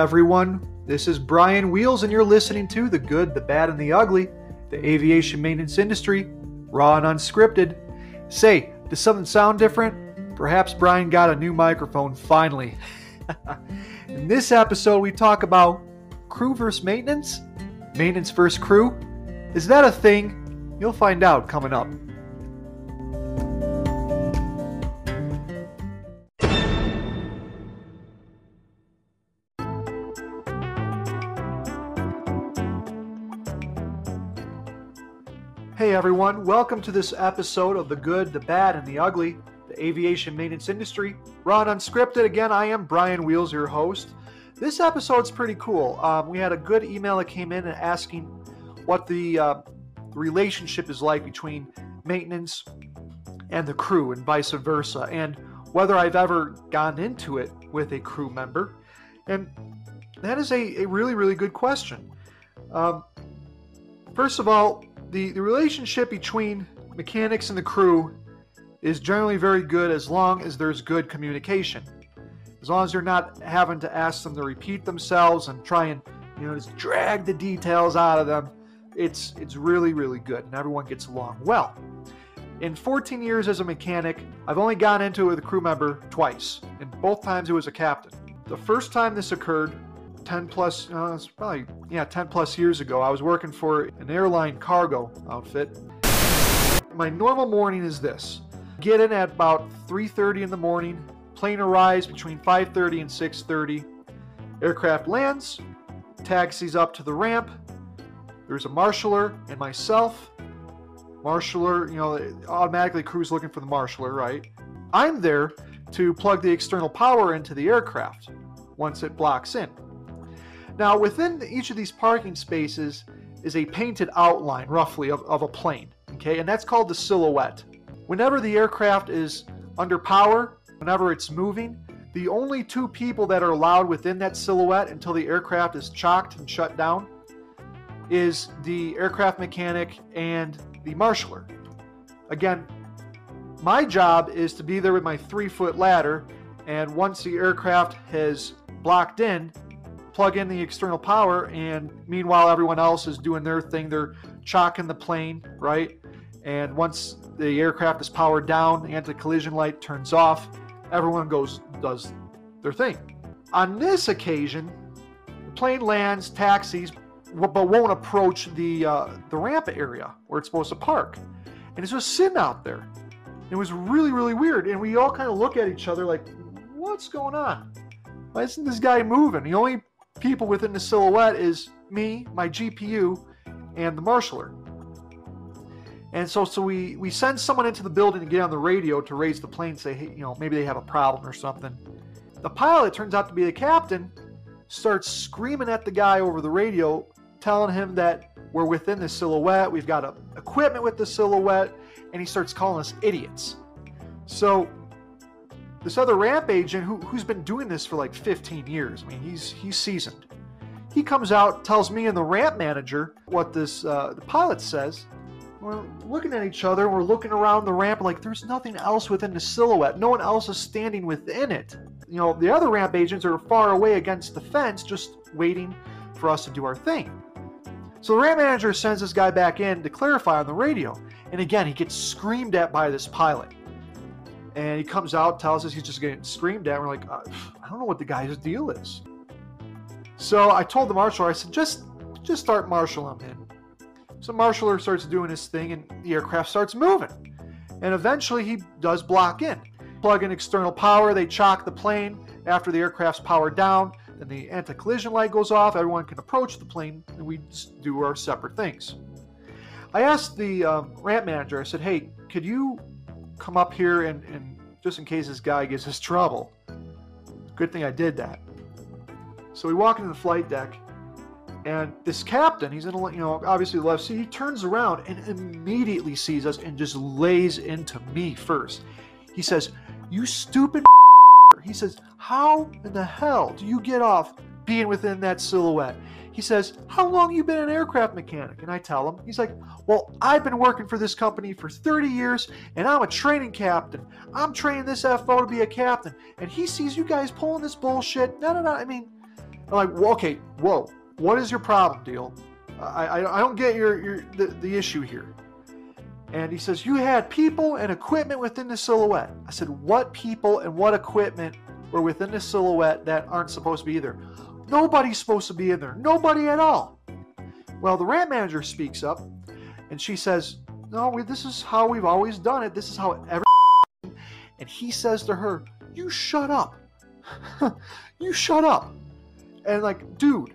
Everyone, this is Bryan Wheelz, and you're listening to The Good, the Bad, and the Ugly, the aviation maintenance industry, raw and unscripted. Say, does something sound different? Perhaps Brian got a new microphone finally. In this episode, we talk about crew versus maintenance, maintenance versus crew. Is that a thing? You'll find out coming up. Everyone, welcome to this episode of The Good, the Bad, and the Ugly, the aviation maintenance industry. And unscripted. Again, I am Bryan Wheelz, your host. This episode's pretty cool. Um, we had a good email that came in asking what the uh, relationship is like between maintenance and the crew and vice versa, and whether I've ever gone into it with a crew member. And that is a, a really, really good question. Um, first of all, the, the relationship between mechanics and the crew is generally very good as long as there's good communication. As long as you're not having to ask them to repeat themselves and try and you know just drag the details out of them, it's it's really really good and everyone gets along well. In 14 years as a mechanic, I've only gone into it with a crew member twice, and both times it was a captain. The first time this occurred 10 plus, uh, it's probably, yeah, 10 plus years ago. I was working for an airline cargo outfit. My normal morning is this. Get in at about 3.30 in the morning. Plane arrives between 5.30 and 6.30. Aircraft lands, taxis up to the ramp. There's a marshaller and myself. Marshaller, you know, automatically crew's looking for the marshaller, right? I'm there to plug the external power into the aircraft once it blocks in. Now, within each of these parking spaces is a painted outline, roughly, of, of a plane, okay? And that's called the silhouette. Whenever the aircraft is under power, whenever it's moving, the only two people that are allowed within that silhouette until the aircraft is chocked and shut down is the aircraft mechanic and the marshaller. Again, my job is to be there with my three foot ladder, and once the aircraft has blocked in, plug in the external power, and meanwhile, everyone else is doing their thing. They're chocking the plane, right? And once the aircraft is powered down, the anti-collision light turns off. Everyone goes does their thing. On this occasion, the plane lands, taxis, but won't approach the uh, the ramp area where it's supposed to park, and it's just sitting out there. It was really really weird, and we all kind of look at each other like, "What's going on? Why isn't this guy moving?" The only people within the silhouette is me, my GPU, and the marshaller. And so, so we, we send someone into the building to get on the radio to raise the plane, say, hey, you know, maybe they have a problem or something. The pilot turns out to be the captain, starts screaming at the guy over the radio, telling him that we're within the silhouette, we've got a, equipment with the silhouette, and he starts calling us idiots. So this other ramp agent who, who's been doing this for like 15 years. I mean, he's he's seasoned. He comes out, tells me and the ramp manager what this uh, the pilot says. We're looking at each other. We're looking around the ramp like there's nothing else within the silhouette. No one else is standing within it. You know, the other ramp agents are far away against the fence, just waiting for us to do our thing. So the ramp manager sends this guy back in to clarify on the radio. And again, he gets screamed at by this pilot and he comes out, tells us he's just getting screamed at. We're like, uh, I don't know what the guy's deal is. So I told the marshal, I said, just just start marshaling him. So marshaller starts doing his thing, and the aircraft starts moving. And eventually, he does block in. Plug in external power. They chock the plane after the aircraft's powered down. Then the anti-collision light goes off. Everyone can approach the plane, and we do our separate things. I asked the um, ramp manager. I said, "Hey, could you come up here and, and just in case this guy gives us trouble. Good thing I did that. So we walk into the flight deck, and this captain, he's in, a, you know, obviously the left seat, he turns around and immediately sees us and just lays into me first. He says, You stupid. He says, How in the hell do you get off being within that silhouette? He says, How long you been an aircraft mechanic? And I tell him, he's like, Well, I've been working for this company for 30 years and I'm a training captain. I'm training this FO to be a captain. And he sees you guys pulling this bullshit. No, no, no. I mean, I'm like, well, okay, whoa, what is your problem, deal? I, I, I don't get your, your the, the issue here. And he says, You had people and equipment within the silhouette. I said, What people and what equipment were within the silhouette that aren't supposed to be there? Nobody's supposed to be in there. Nobody at all. Well, the ramp manager speaks up and she says, No, this is how we've always done it. This is how it ever. And he says to her, You shut up. you shut up. And like, dude,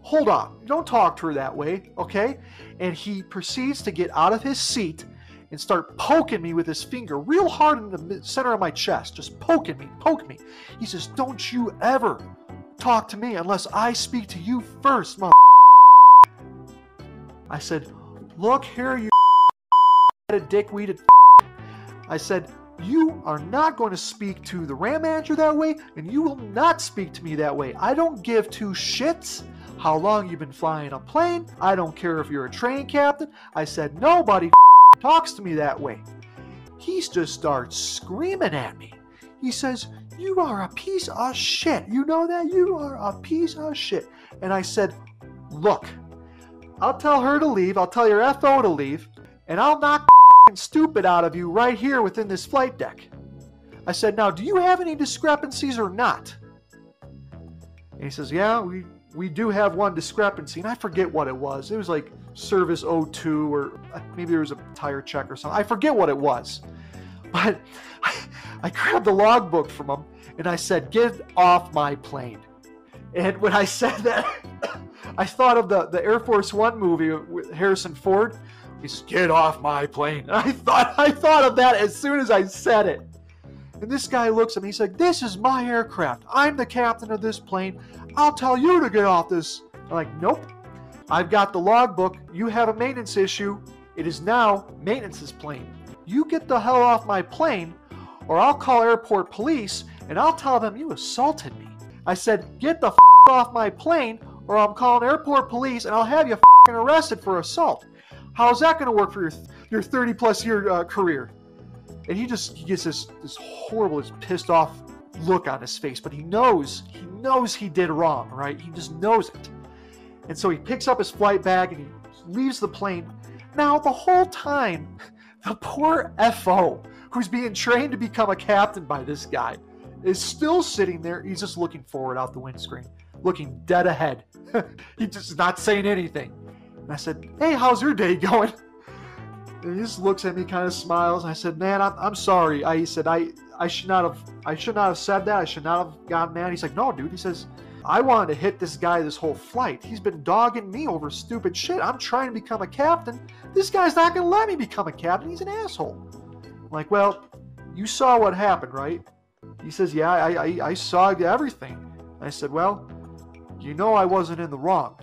hold on. Don't talk to her that way, okay? And he proceeds to get out of his seat and start poking me with his finger real hard in the center of my chest, just poking me, poking me. He says, Don't you ever talk to me unless I speak to you first, mother. I said, Look here, you dickweeded. I said, You are not going to speak to the ram manager that way, and you will not speak to me that way. I don't give two shits how long you've been flying a plane. I don't care if you're a train captain. I said, Nobody talks to me that way. He just starts screaming at me. He says, You are a piece of shit. You know that? You are a piece of shit. And I said, Look, I'll tell her to leave. I'll tell your FO to leave. And I'll knock stupid out of you right here within this flight deck. I said, Now, do you have any discrepancies or not? And he says, Yeah, we, we do have one discrepancy. And I forget what it was. It was like service O2 or uh, maybe there was a tire check or something. I forget what it was. But I, I grabbed the logbook from him and I said, Get off my plane. And when I said that, I thought of the, the Air Force One movie with Harrison Ford. He Get off my plane. And I thought I thought of that as soon as I said it. And this guy looks at me, he's like, This is my aircraft. I'm the captain of this plane. I'll tell you to get off this. I'm like, Nope. I've got the logbook. You have a maintenance issue. It is now maintenance's plane. You get the hell off my plane, or I'll call airport police and I'll tell them you assaulted me. I said, Get the f- off my plane, or I'm calling airport police and I'll have you arrested for assault. How's that going to work for your your 30 plus year uh, career? And he just he gets this this horrible, this pissed off look on his face, but he knows he knows he did wrong, right? He just knows it. And so he picks up his flight bag and he leaves the plane. Now, the whole time, the poor FO, who's being trained to become a captain by this guy, is still sitting there. He's just looking forward out the windscreen, looking dead ahead. He's just not saying anything. And I said, Hey, how's your day going? And he just looks at me, kind of smiles. And I said, Man, I'm, I'm sorry. I he said, I, I should not have I should not have said that. I should not have gotten mad. He's like, No, dude. He says, I wanted to hit this guy this whole flight. He's been dogging me over stupid shit. I'm trying to become a captain. This guy's not going to let me become a captain. He's an asshole. I'm like, well, you saw what happened, right? He says, yeah, I, I, I saw everything. I said, well, you know I wasn't in the wrong.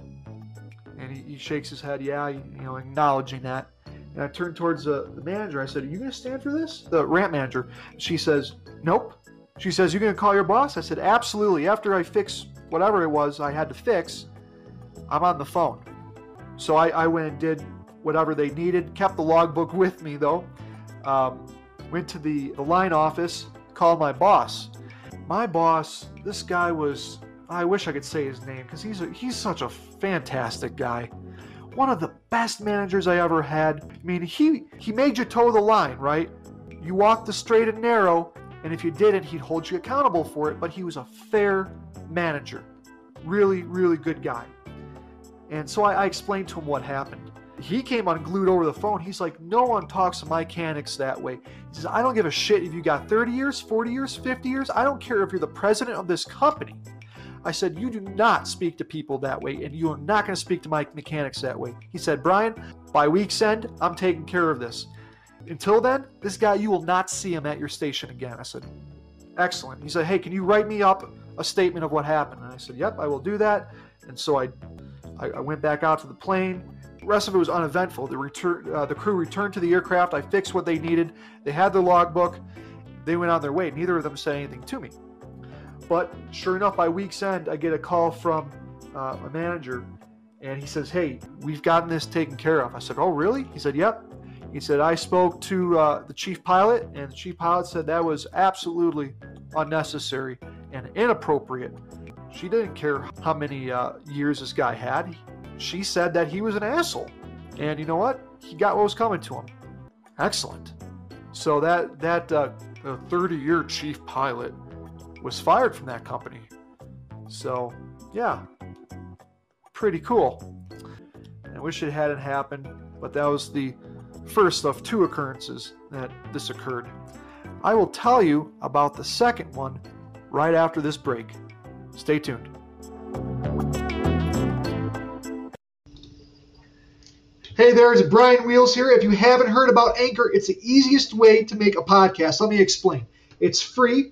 And he, he shakes his head, yeah, you know, acknowledging that. And I turned towards the, the manager. I said, Are you going to stand for this? The ramp manager. She says, Nope. She says, You going to call your boss? I said, Absolutely. After I fix whatever it was I had to fix, I'm on the phone. So I, I went and did whatever they needed, kept the logbook with me though. Um, went to the, the line office, called my boss. My boss, this guy was, I wish I could say his name because he's, a, he's such a fantastic guy. One of the best managers I ever had. I mean, he, he made you toe the line, right? You walked the straight and narrow, and if you didn't, he'd hold you accountable for it, but he was a fair manager. Really, really good guy. And so I, I, explained to him what happened. He came unglued over the phone. He's like, No one talks to mechanics that way. He says, I don't give a shit if you got 30 years, 40 years, 50 years. I don't care if you're the president of this company. I said, You do not speak to people that way, and you are not going to speak to my mechanics that way. He said, Bryan, by week's end, I'm taking care of this. Until then, this guy, you will not see him at your station again. I said, Excellent. He said, Hey, can you write me up a statement of what happened. And I said, Yep, I will do that. And so I, I, I went back out to the plane. The rest of it was uneventful. The, return, uh, the crew returned to the aircraft. I fixed what they needed. They had their logbook. They went on their way. Neither of them said anything to me. But sure enough, by week's end, I get a call from uh, a manager, and he says, "Hey, we've gotten this taken care of." I said, "Oh, really?" He said, "Yep." He said, "I spoke to uh, the chief pilot, and the chief pilot said that was absolutely unnecessary and inappropriate. She didn't care how many uh, years this guy had. She said that he was an asshole. And you know what? He got what was coming to him. Excellent. So that that uh, 30-year chief pilot was fired from that company. So yeah, pretty cool. I wish it hadn't happened, but that was the first of two occurrences that this occurred. I will tell you about the second one right after this break. Stay tuned. Hey there, it's Bryan Wheelz here. If you haven't heard about Anchor, it's the easiest way to make a podcast. Let me explain. It's free.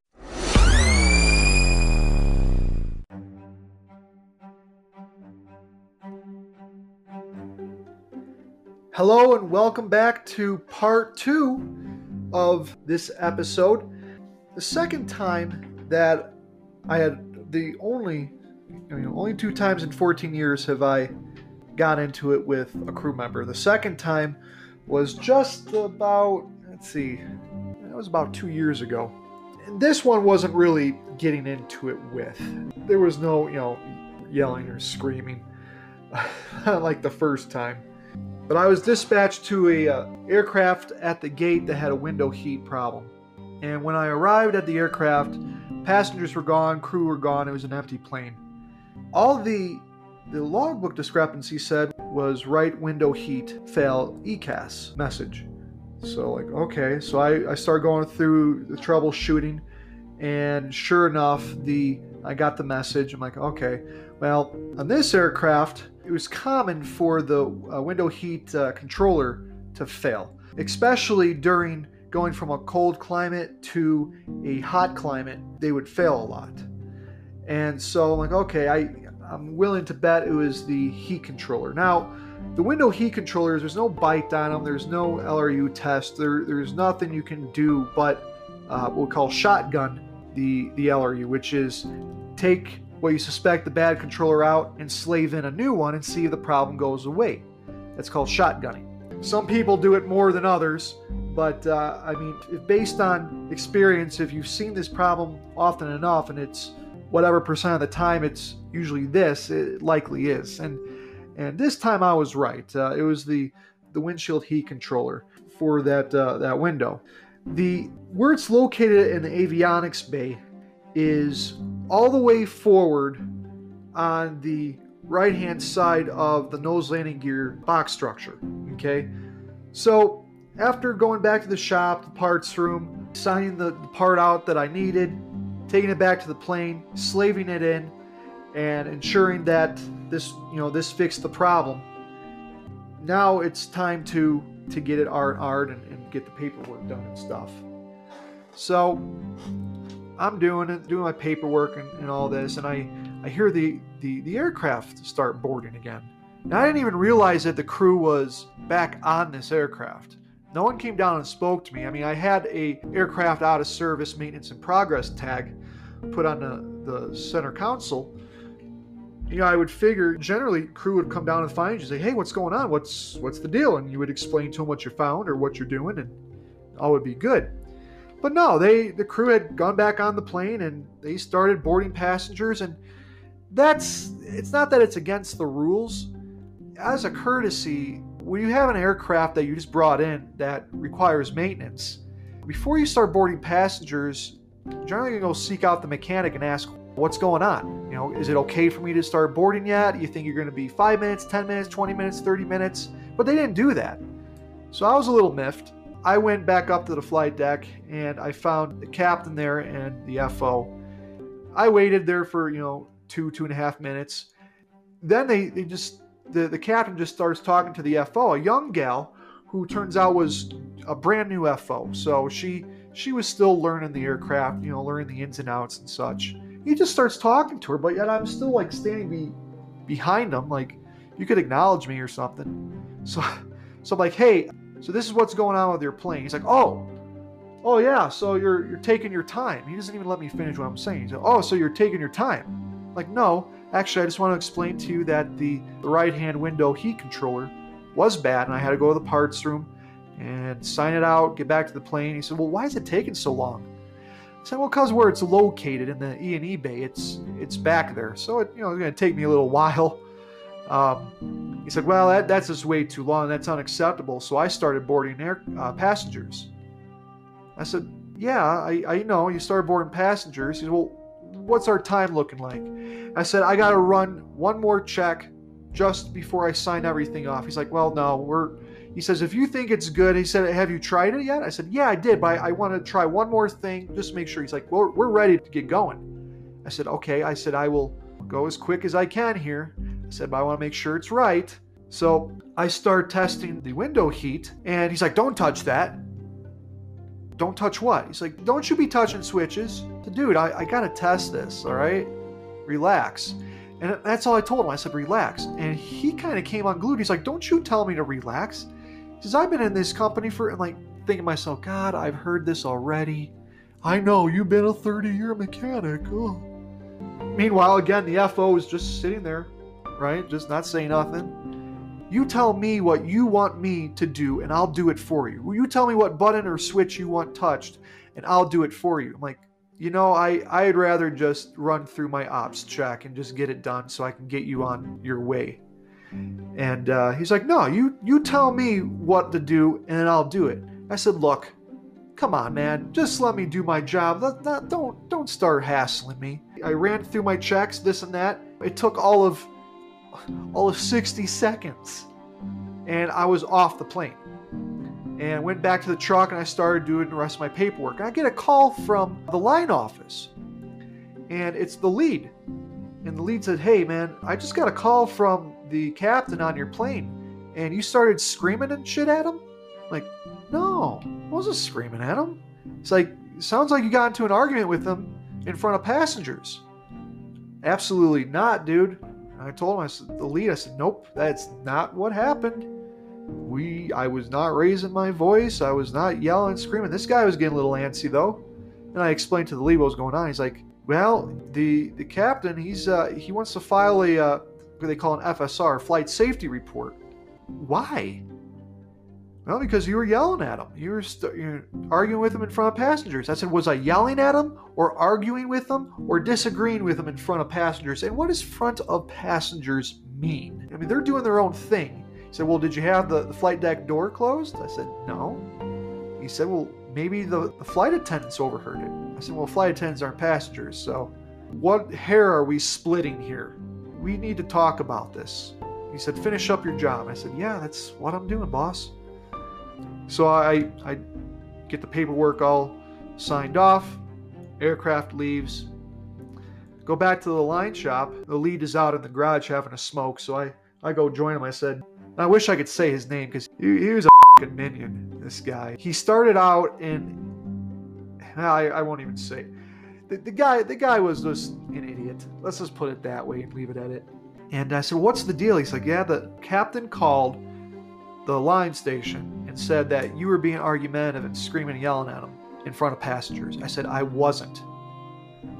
Hello and welcome back to part two of this episode. The second time that I had the only, you know, only two times in 14 years have I got into it with a crew member. The second time was just about, let's see, it was about two years ago. And this one wasn't really getting into it with. There was no, you know, yelling or screaming like the first time. But I was dispatched to a uh, aircraft at the gate that had a window heat problem. And when I arrived at the aircraft, passengers were gone, crew were gone, it was an empty plane. All the the logbook discrepancy said was right window heat fail EICAS message. So like okay, so I, I started going through the troubleshooting and sure enough the I got the message. I'm like, okay, well, on this aircraft, it was common for the uh, window heat uh, controller to fail, especially during going from a cold climate to a hot climate. They would fail a lot. And so I'm like, okay, I, I'm willing to bet it was the heat controller. Now, the window heat controllers, there's no BITE on them, there's no LRU test, there, there's nothing you can do but uh, what we call shotgun the, the LRU, which is take what you suspect the bad controller out and slave in a new one and see if the problem goes away. That's called shotgunning. Some people do it more than others, but uh, I mean, based on experience, if you've seen this problem often enough and it's whatever percent of the time it's usually this, it likely is. And and this time I was right. Uh, it was the the windshield heat controller for that uh, that window. The where it's located in the avionics bay is all the way forward on the right hand side of the nose landing gear box structure. Okay, so after going back to the shop, the parts room, signing the part out that I needed, taking it back to the plane, slaving it in, and ensuring that this you know this fixed the problem. Now it's time to to get it art art and, and get the paperwork done and stuff. So I'm doing it, doing my paperwork and, and all this, and I, I hear the, the, the aircraft start boarding again. Now, I didn't even realize that the crew was back on this aircraft. No one came down and spoke to me. I mean, I had a aircraft out of service maintenance in progress tag put on the, the center console. You know, I would figure generally crew would come down and find you, say, "Hey, what's going on? What's what's the deal?" And you would explain to them what you found or what you're doing, and all would be good. But no, they the crew had gone back on the plane and they started boarding passengers and that's it's not that it's against the rules. As a courtesy, when you have an aircraft that you just brought in that requires maintenance, before you start boarding passengers, generally you go seek out the mechanic and ask what's going on. You know, is it okay for me to start boarding yet? You think you're going to be 5 minutes, 10 minutes, 20 minutes, 30 minutes? But they didn't do that. So I was a little miffed. I went back up to the flight deck and I found the captain there and the FO. I waited there for, you know, two, two and a half minutes. Then they, they just, the, the captain just starts talking to the FO, a young gal who turns out was a brand new FO. So she, she was still learning the aircraft, you know, learning the ins and outs and such. He just starts talking to her, but yet I'm still like standing be, behind him, like you could acknowledge me or something. So, so I'm like, hey, So this is what's going on with your plane. He's like, oh, oh yeah, so you're you're taking your time. He doesn't even let me finish what I'm saying. He's like, oh, so you're taking your time. I'm like, no, actually, I just want to explain to you that the, the right hand window heat controller was bad, and I had to go to the parts room and sign it out, get back to the plane. He said, well, why is it taking so long? I said, well, because where it's located in the E and E bay, it's it's back there, so it, you know it's going to take me a little while. Um, he said, well, that, that's just way too long. That's unacceptable. So I started boarding air uh, passengers. I said, yeah, I, I know. You started boarding passengers. He said, well, what's our time looking like? I said, I got to run one more check just before I sign everything off. He's like, well, no, we're. He says, if you think it's good, he said, have you tried it yet? I said, yeah, I did, but I, I want to try one more thing, just make sure. He's like, well, we're ready to get going. I said, okay. I said, I will go as quick as I can here. Said, but I want to make sure it's right. So I start testing the window heat, and he's like, don't touch that. Don't touch what? He's like, don't you be touching switches. Dude, I, I gotta test this, all right? Relax. And that's all I told him. I said, relax. And he kind of came unglued. He's like, don't you tell me to relax. He says, I've been in this company for, and like, thinking to myself, God, I've heard this already. I know, you've been a 30 year mechanic. Meanwhile, again, the FO is just sitting there, right? Just not say nothing. You tell me what you want me to do, and I'll do it for you. You tell me what button or switch you want touched, and I'll do it for you. I'm like, you know, I, I'd rather just run through my ops check and just get it done so I can get you on your way. And uh, he's like, no, you, you tell me what to do, and I'll do it. I said, look, come on, man, just let me do my job. Don't, don't start hassling me. I ran through my checks, this and that. It took all of all of 60 seconds. And I was off the plane. And went back to the truck and I started doing the rest of my paperwork. And I get a call from the line office. And it's the lead. And the lead said, Hey man, I just got a call from the captain on your plane. And you started screaming and shit at him? I'm like, no, I wasn't screaming at him. It's like, sounds like you got into an argument with him in front of passengers. Absolutely not, dude. I told him, I said, the lead, I said, nope, that's not what happened. We, I was not raising my voice. I was not yelling, screaming. This guy was getting a little antsy though. And I explained to the lead what was going on. He's like, well, the the captain, he's uh, he wants to file a uh, what they call an FSR, flight safety report. Why? Well, because you were yelling at him. You were, st- you were arguing with him in front of passengers. I said, was I yelling at him, or arguing with him, or disagreeing with him in front of passengers? And what does front of passengers mean? I mean, they're doing their own thing. He said, well, did you have the, the flight deck door closed? I said, no. He said, well, maybe the, the flight attendants overheard it. I said, well, flight attendants aren't passengers, so what hair are we splitting here? We need to talk about this. He said, finish up your job. I said, yeah, that's what I'm doing, boss. So I, I get the paperwork all signed off. Aircraft leaves. Go back to the line shop. The lead is out in the garage having a smoke, so I, I go join him. I said, I wish I could say his name because he, he, was a minion, this guy. He started out in. I, I won't even say. The, the guy the guy was just an idiot. Let's just put it that way and leave it at it. And I said, What's the deal? He's like, Yeah, the captain called the line station and said that you were being argumentative and screaming and yelling at him in front of passengers. I said, I wasn't.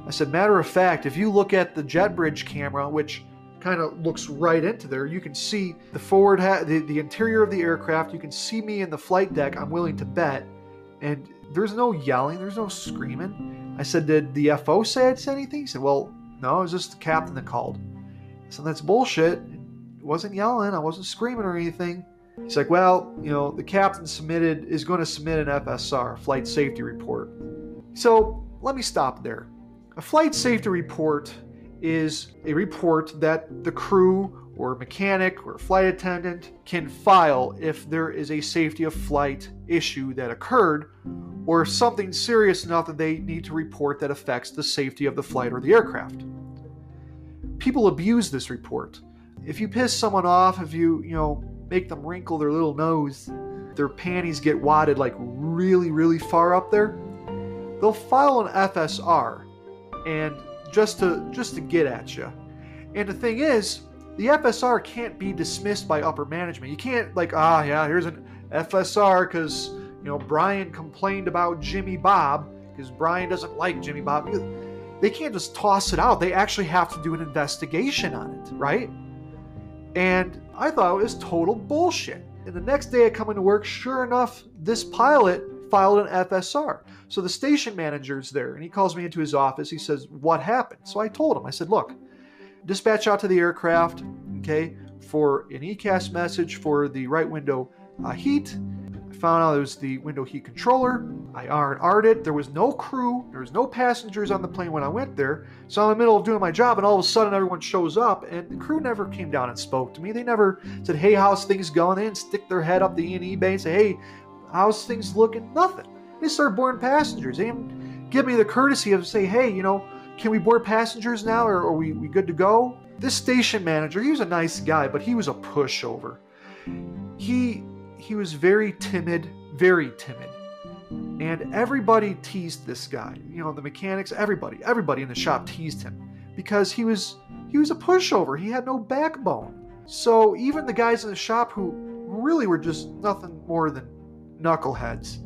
I said, matter of fact, if you look at the jet bridge camera, which kind of looks right into there, you can see the forward, ha- the, the interior of the aircraft. You can see me in the flight deck. I'm willing to bet. And there's no yelling, there's no screaming. I said, Did the FO say I'd said anything? He said, Well, no, it was just the captain that called. I said, That's bullshit. It wasn't yelling, I wasn't screaming or anything. He's like, well, you know, the captain submitted is going to submit an FSR, flight safety report. So let me stop there. A flight safety report is a report that the crew or mechanic or flight attendant can file if there is a safety of flight issue that occurred or something serious enough that they need to report that affects the safety of the flight or the aircraft. People abuse this report. If you piss someone off, if you, you know, make them wrinkle their little nose, their panties get wadded like really, really far up there, they'll file an FSR and just to just to get at you. And the thing is, the FSR can't be dismissed by upper management. You can't like, ah, yeah, here's an FSR because, you know, Brian complained about Jimmy Bob because Brian doesn't like Jimmy Bob. They can't just toss it out. They actually have to do an investigation on it, right? And I thought it was total bullshit. And the next day I come into work, sure enough, this pilot filed an FSR. So the station manager's there and he calls me into his office. He says, What happened? So I told him, I said, Look, dispatch out to the aircraft, okay, for an EICAS message for the right window uh, heat. Found out it was the window heat controller. I R&R'd it. There was no crew. There was no passengers on the plane when I went there. So I'm in the middle of doing my job, and all of a sudden everyone shows up, and the crew never came down and spoke to me. They never said, "Hey, how's things going?" They didn't stick their head up the E&E bay and say, "Hey, how's things looking?" Nothing. They started boarding passengers. They didn't give me the courtesy of say, "Hey, you know, can we board passengers now, or are we, we good to go?" This station manager, he was a nice guy, but he was a pushover. He he was very timid, very timid. And everybody teased this guy. You know, the mechanics, everybody, everybody in the shop teased him because he was he was a pushover. He had no backbone. So even the guys in the shop who really were just nothing more than knuckleheads,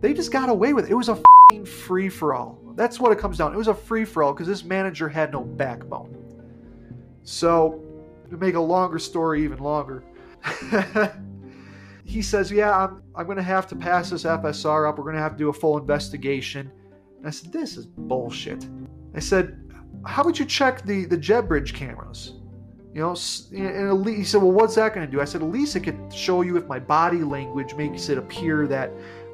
they just got away with it. It was a free for all. That's what it comes down. It was a free for all because this manager had no backbone. So, to make a longer story even longer, he says, Yeah, I'm, I'm going to have to pass this FSR up. We're going to have to do a full investigation. And I said, This is bullshit. I said, How would you check the, the jet bridge cameras? You know, and he said, Well, what's that going to do? I said, At least it could show you if my body language makes it appear that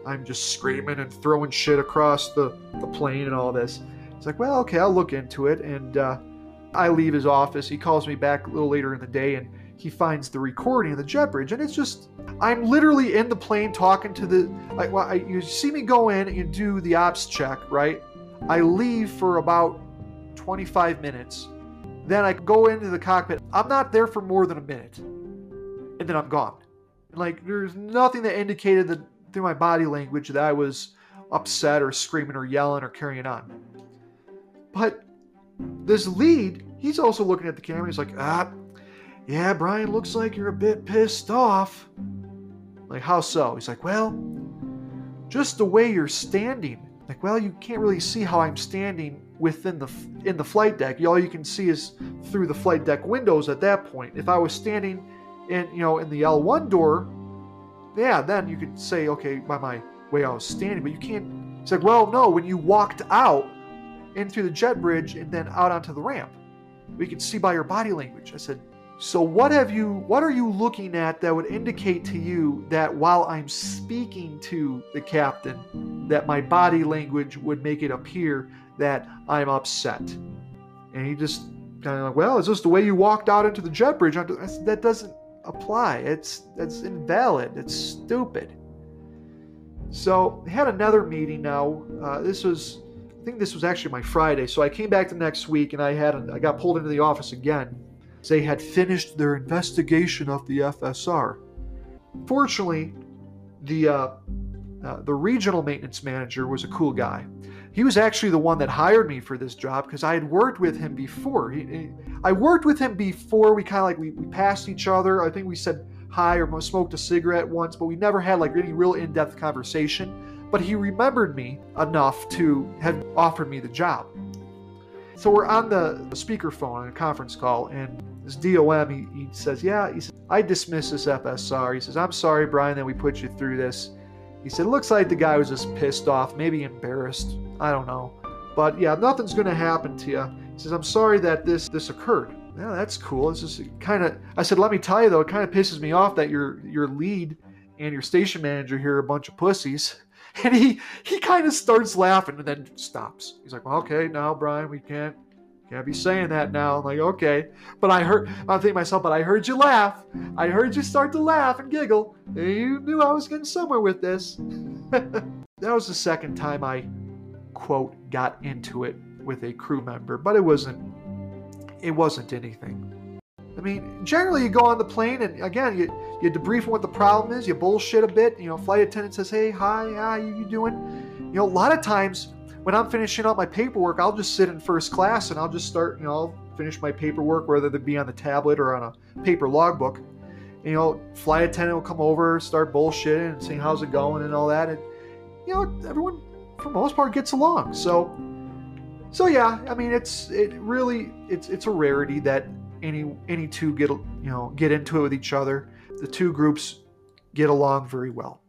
I'm just screaming and throwing shit across the, the plane and all this. He's like, Well, okay, I'll look into it. And uh, I leave his office. He calls me back a little later in the day and he finds the recording of the jet bridge. And it's just, I'm literally in the plane talking to the, like, well, I, you see me go in and you do the ops check, right? I leave for about 25 minutes. Then I go into the cockpit. I'm not there for more than a minute. And then I'm gone. Like, there's nothing that indicated that through my body language that I was upset or screaming or yelling or carrying on. But this lead, he's also looking at the camera. He's like, ah, yeah, Bryan, looks like you're a bit pissed off. Like, how so? He's like, well, just the way you're standing. Like, well, you can't really see how I'm standing within the in the flight deck. All you can see is through the flight deck windows at that point. If I was standing in, you know, in the L1 door, yeah, then you could say, okay, by my way I was standing, but you can't. It's like, well, no, when you walked out in through the jet bridge and then out onto the ramp, we could see by your body language. I said, so what have you what are you looking at that would indicate to you that while I'm speaking to the captain that my body language would make it appear that I'm upset? And he just kind of like, well, is this the way you walked out into the jet bridge? Said, that doesn't apply. It's that's invalid. It's stupid. So had another meeting now. Uh, this was I think this was actually my Friday. So I came back the next week and I had I got pulled into the office again they had finished their investigation of the FSR. Fortunately, the uh, uh, the regional maintenance manager was a cool guy. He was actually the one that hired me for this job because I had worked with him before. He, he, I worked with him before. We kind of like we, we passed each other. I think we said hi or smoked a cigarette once, but we never had like any real in-depth conversation. But he remembered me enough to have offered me the job. So we're on the, speakerphone on a conference call, and this DOM, he, he says, Yeah, he says, I dismiss this FSR. He says, I'm sorry, Bryan, that we put you through this. He said, Looks like the guy was just pissed off, maybe embarrassed. I don't know. But yeah, nothing's going to happen to you. He says, I'm sorry that this this occurred. Yeah, that's cool. It's just kind of. I said, let me tell you though, it kind of pisses me off that your your lead and your station manager here are a bunch of pussies. And he he kind of starts laughing and then stops. He's like, well, okay, now Bryan, we can't can't be saying that now. I'm like, okay. But I heard I'm thinking myself, but I heard you laugh. I heard you start to laugh and giggle. You knew I was getting somewhere with this. that was the second time I quote got into it with a crew member, but it wasn't it wasn't anything. I mean, generally you go on the plane and again you you debrief on what the problem is, you bullshit a bit. You know, flight attendant says, "Hey, hi, how you, you doing?" You know, a lot of times when I'm finishing up my paperwork, I'll just sit in first class and I'll just start. You know, I'll finish my paperwork, whether it be on the tablet or on a paper logbook, you know, flight attendant will come over, start bullshitting and saying how's it going and all that, and you know, everyone for the most part gets along. So, so yeah, I mean, it's it really it's it's a rarity that any any two get you know get into it with each other. The two groups get along very well.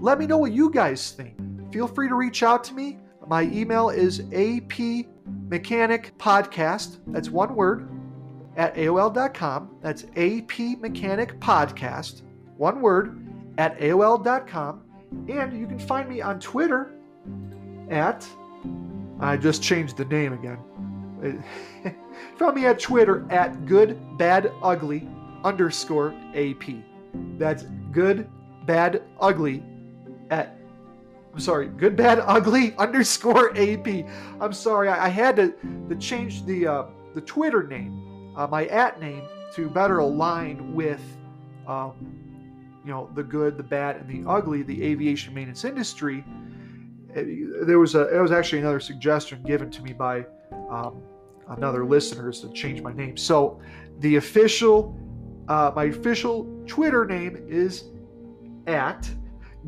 Let me know what you guys think. Feel free to reach out to me. My email is apmechanicpodcast. That's one word at AOL.com. That's apmechanicpodcast. One word at AOL.com. And you can find me on Twitter at I just changed the name again. Found me at Twitter at good bad ugly underscore AP. That's good bad ugly at I'm sorry, good bad ugly underscore AP. I'm sorry, I, I had to, to change the uh, the Twitter name, uh, my at name, to better align with um, you know the good, the bad, and the ugly, the aviation maintenance industry there was a it was actually another suggestion given to me by um, another listener to change my name. So the official uh, my official Twitter name is at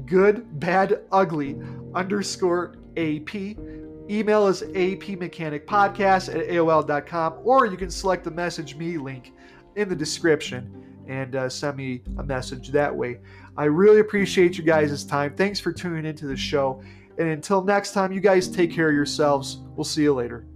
good bad ugly underscore ap. Email is apmechanicpodcast at aol.com, or you can select the message me link in the description and uh, send me a message that way. I really appreciate you guys' time. Thanks for tuning into the show. And until next time, you guys take care of yourselves. We'll see you later.